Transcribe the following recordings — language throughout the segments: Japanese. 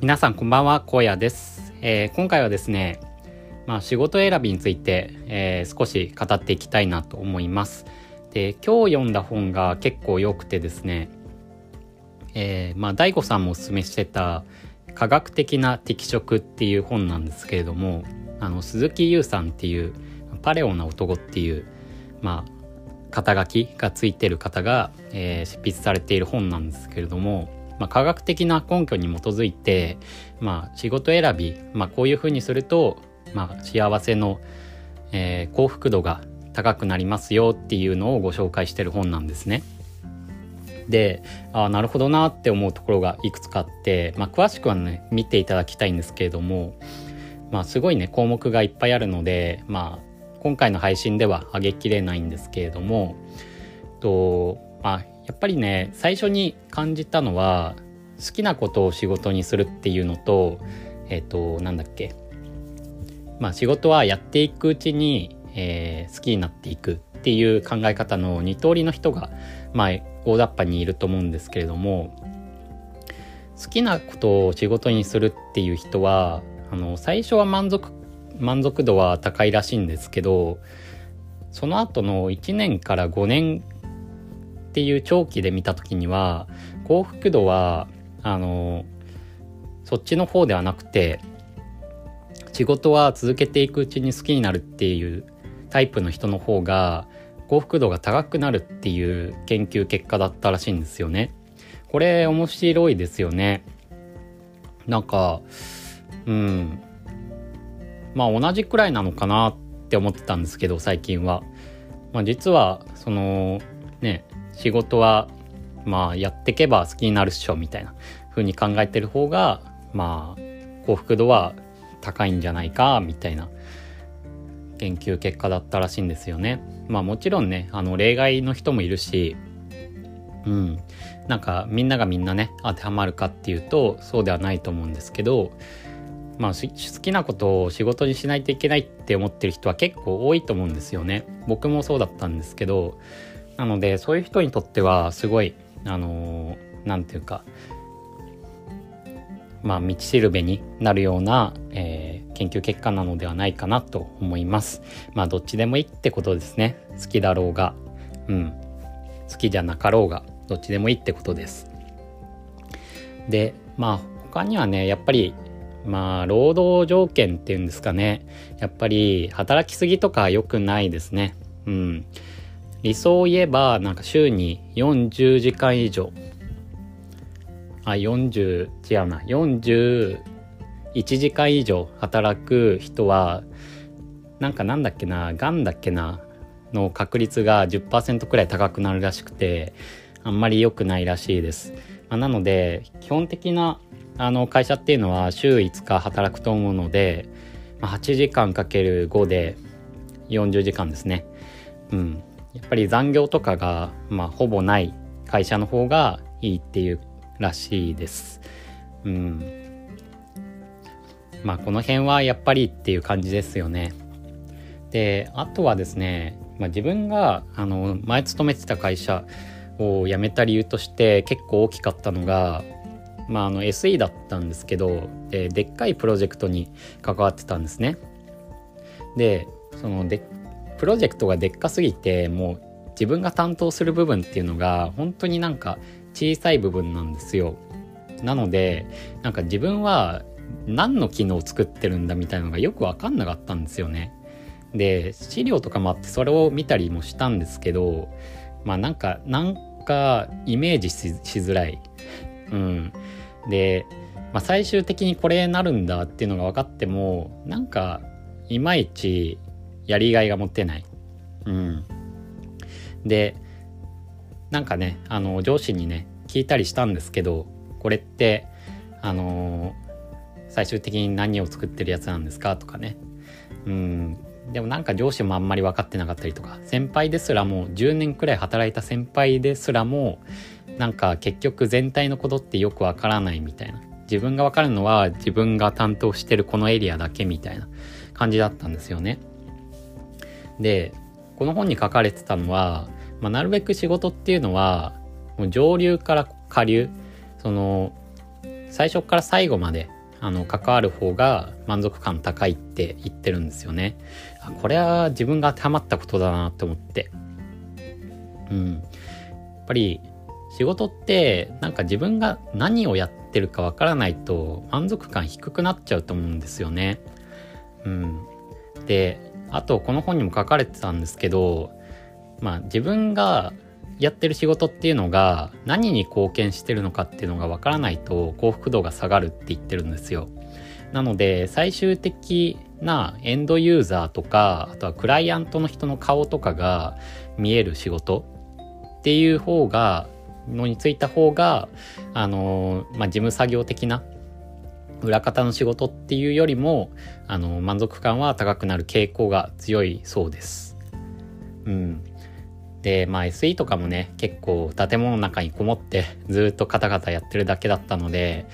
皆さんこんばんは、荒野です、えー、今回はですね、まあ、仕事選びについて、えー、少し語っていきたいなと思います。で、今日読んだ本が結構良くてですね、えー、まあ、大悟さんもおすすめしてた科学的な適職っていう本なんですけれども、あの、鈴木優さんっていう、パレオな男っていう、まあ、肩書きがついてる方が、えー、執筆されている本なんですけれども、まあ、科学的な根拠に基づいて、まあ、仕事選び、まあ、こういうふうにすると、まあ、幸せの、えー、幸福度が高くなりますよっていうのをご紹介してる本なんですね。でああなるほどなって思うところがいくつかあって、まあ、詳しくはね見ていただきたいんですけれども、まあ、すごいね項目がいっぱいあるので、まあ、今回の配信では上げきれないんですけれどもと、まあ、やっぱりね最初に感じたのは好きなことを仕事にするっていうのとえっ、ー、となんだっけ。まあ仕事はやっていくうちに、えー、好きになっていくっていう考え方の2通りの人がまあ大雑把にいると思うんですけれども好きなことを仕事にするっていう人はあの最初は満足満足度は高いらしいんですけどその後の1年から5年っていう長期で見た時には幸福度はあのそっちの方ではなくて仕事は続けていくうちに好きになるっていうタイプの人の方が幸福度が高くなるっていう研究結果だったらしいんですよね。これ面白いですよね。なんか、うん。まあ同じくらいなのかなって思ってたんですけど、最近は。まあ実は、その、ね、仕事はまあやってけば好きになるっしょみたいな風に考えてる方がまあ幸福度は高いんじゃないかみたいな研究結果だったらしいんですよね。まあもちろんねあの例外の人もいるしうんなんかみんながみんなね当てはまるかっていうとそうではないと思うんですけどまあ好きなことを仕事にしないといけないって思ってる人は結構多いと思うんですよね。僕もそうだったんですけどなのでそういう人にとってはすごいあの何、て言うかまあ道しるべになるような、えー、研究結果なのではないかなと思います。まあどっちでもいいってことですね。好きだろうが、うん、好きじゃなかろうがどっちでもいいってことです。でまあ他にはねやっぱりまあ労働条件っていうんですかねやっぱり働きすぎとか良くないですね。うん。理想を言えばなんか週に40時間以上。あ40違うな。41時間以上働く人はなんかなんだっけながんだっけなの確率が10%くらい高くなるらしくてあんまり良くないらしいです、まあ、なので基本的なあの会社っていうのは週5日働くと思うので、まあ、8時間かける5で40時間ですね。うん。やっぱり残業とかが、まあ、ほぼない会社の方がいいっていうらしいです。うん。まあ、この辺はやっぱりっていう感じですよね。で、あとはですね、まあ、自分が、あの、前勤めてた会社を辞めた理由として結構大きかったのが、まあ、あの SE だったんですけどででっかいプロジェクトに関わってたんですね。でそのでプロジェクトがでっかすぎてもう自分が担当する部分っていうのが本当になんか小さい部分なんですよ。なのでなんか自分は何の機能を作ってるんだみたいなのがよく分かんなかったんですよね。で資料とかもあってそれを見たりもしたんですけどまあなんかなんかイメージしづらい。うん、で、まあ、最終的にこれなるんだっていうのが分かってもなんかいまいちやりがいが持てない。うん。で、なんかね、あの、上司にね、聞いたりしたんですけど、これって、あの最終的に何を作ってるやつなんですかとかね。うん。でもなんか上司もあんまり分かってなかったりとか、先輩ですらも、10年くらい働いた先輩ですらも、なんか結局全体のことってよくわからないみたいな。自分がわかるのは自分が担当してるこのエリアだけみたいな感じだったんですよね。でこの本に書かれてたのは、まあ、なるべく仕事っていうのはもう上流から下流その最初から最後まであの関わる方が満足感高いって言ってるんですよね。これは自分が当てはまったことだなと思って。うん。やっぱり仕事ってなんか自分が何をやってるかわからないと満足感低くなっちゃうと思うんですよね。うん。で、あとこの本にも書かれてたんですけど、まあ自分がやってる仕事っていうのが何に貢献してるのかっていうのがわからないと幸福度が下がるって言ってるんですよ。なので最終的なエンドユーザーとかあとはクライアントの人の顔とかが見える仕事っていう方がのについた方があのまあ事務作業的な裏方の仕事っていうよりもあの満足感は高くなる傾向が強いそうです。うん、で、まあ SE とかもね、結構建物の中にこもってずっとカタカタやってるだけだったので、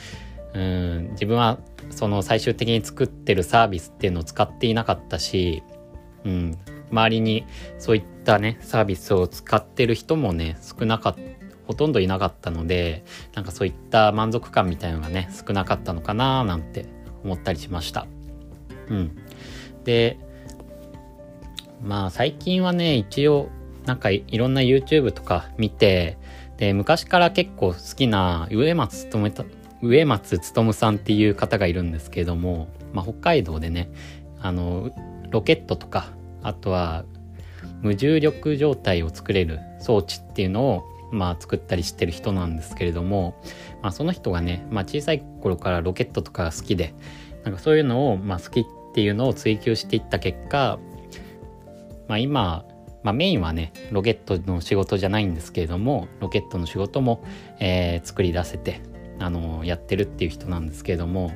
うん、自分はその最終的に作ってるサービスっていうのを使っていなかったし、うん、周りにそういったね、サービスを使ってる人もね、少なかった、ほとんどいなかったので、なんかそういった満足感みたいのがね、少なかったのかななんて思ったりしました。うん。で、まあ最近はね、一応なんかいろんな YouTube とか見て、で、昔から結構好きな植松努た、植松努さんっていう方がいるんですけれども、まあ、北海道でね、あの、ロケットとか、あとは無重力状態を作れる装置っていうのを、まあ、作ったりしてる人なんですけれども、まあ、その人がね、まあ、小さい頃からロケットとか好きで、なんかそういうのを、まあ、好きっていうのを追求していった結果、まあ、今、まあ、メインはねロケットの仕事じゃないんですけれどもロケットの仕事も、えー、作り出せて、あのー、やってるっていう人なんですけれども、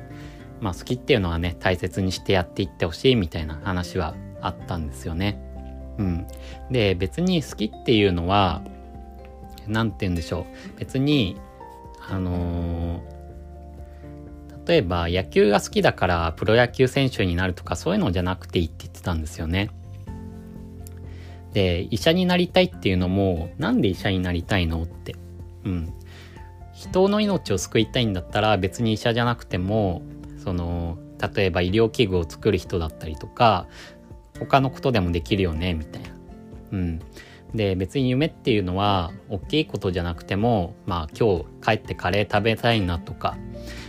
まあ、好きっていうのはね大切にしてやっていってほしいみたいな話はあったんですよね。うん、で別に好きっていうのは何て言うんでしょう別にあのー例えば野球が好きだからプロ野球選手になるとかそういうのじゃなくていいって言ってたんですよね。で、医者になりたいっていうのも、なんで医者になりたいのって。うん。人の命を救いたいんだったら別に医者じゃなくても、その、例えば医療器具を作る人だったりとか、他のことでもできるよね、みたいな。うん。で、別に夢っていうのは、大きいことじゃなくても、まあ今日帰ってカレー食べたいなとか、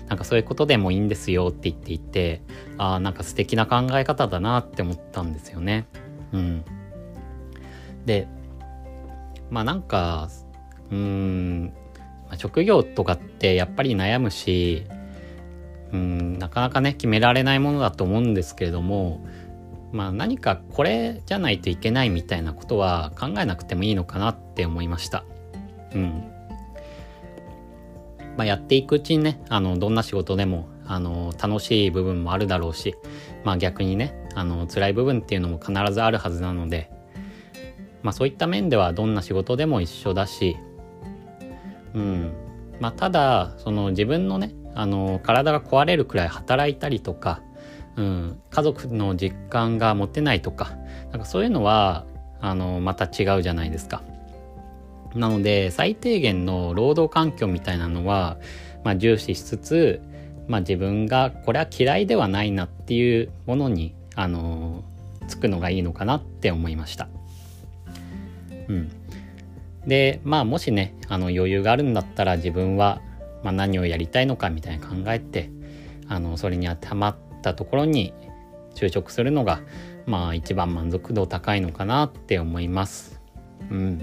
なんかそういうことでもいいんですよって言っていて、ああ、なんか素敵な考え方だなって思ったんですよね。うん。で、まあなんか、うーん、職業とかってやっぱり悩むし、うん、なかなかね、決められないものだと思うんですけれども、まあ何かこれじゃないといけないみたいなことは考えなくてもいいのかなって思いました。うん。まあやっていくうちにね、あの、どんな仕事でも、あの、楽しい部分もあるだろうし、まあ逆にね、あの、辛い部分っていうのも必ずあるはずなので、まあそういった面ではどんな仕事でも一緒だし、うん。まあただ、その自分のね、あの、体が壊れるくらい働いたりとか、うん、家族の実感が持てないとか、なんかそういうのは、あの、また違うじゃないですか。なので、最低限の労働環境みたいなのは、まあ重視しつつ、まあ自分がこれは嫌いではないなっていうものに、あの、つくのがいいのかなって思いました。うん。で、まあもしね、あの余裕があるんだったら自分は、まあ、何をやりたいのかみたいな考えて、あの、それに当てはまったところに就職するのが、まあ一番満足度高いのかなって思います。うん。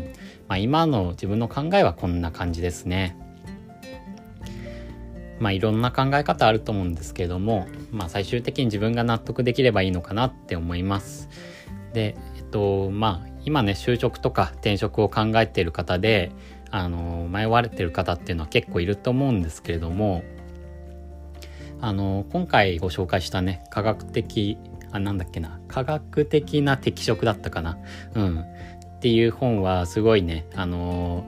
まあ今の自分の考えはこんな感じですね。まあいろんな考え方あると思うんですけども、まあ最終的に自分が納得できればいいのかなって思います。で、えっと、まあ今ね、就職とか転職を考えている方で、あの、迷われてる方っていうのは結構いると思うんですけれども、あの、今回ご紹介したね、科学的、あ、なんだっけな、科学的な適職だったかな。うん。っていう本はすごいね、あの、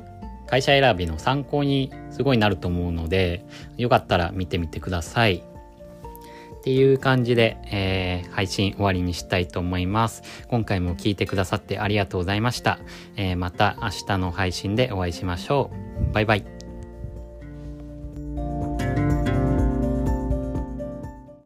会社選びの参考にすごいなると思うので、よかったら見てみてください。っていう感じで、えー、配信終わりにしたいと思います。今回も聞いてくださってありがとうございました。えー、また明日の配信でお会いしましょう。バイバイ。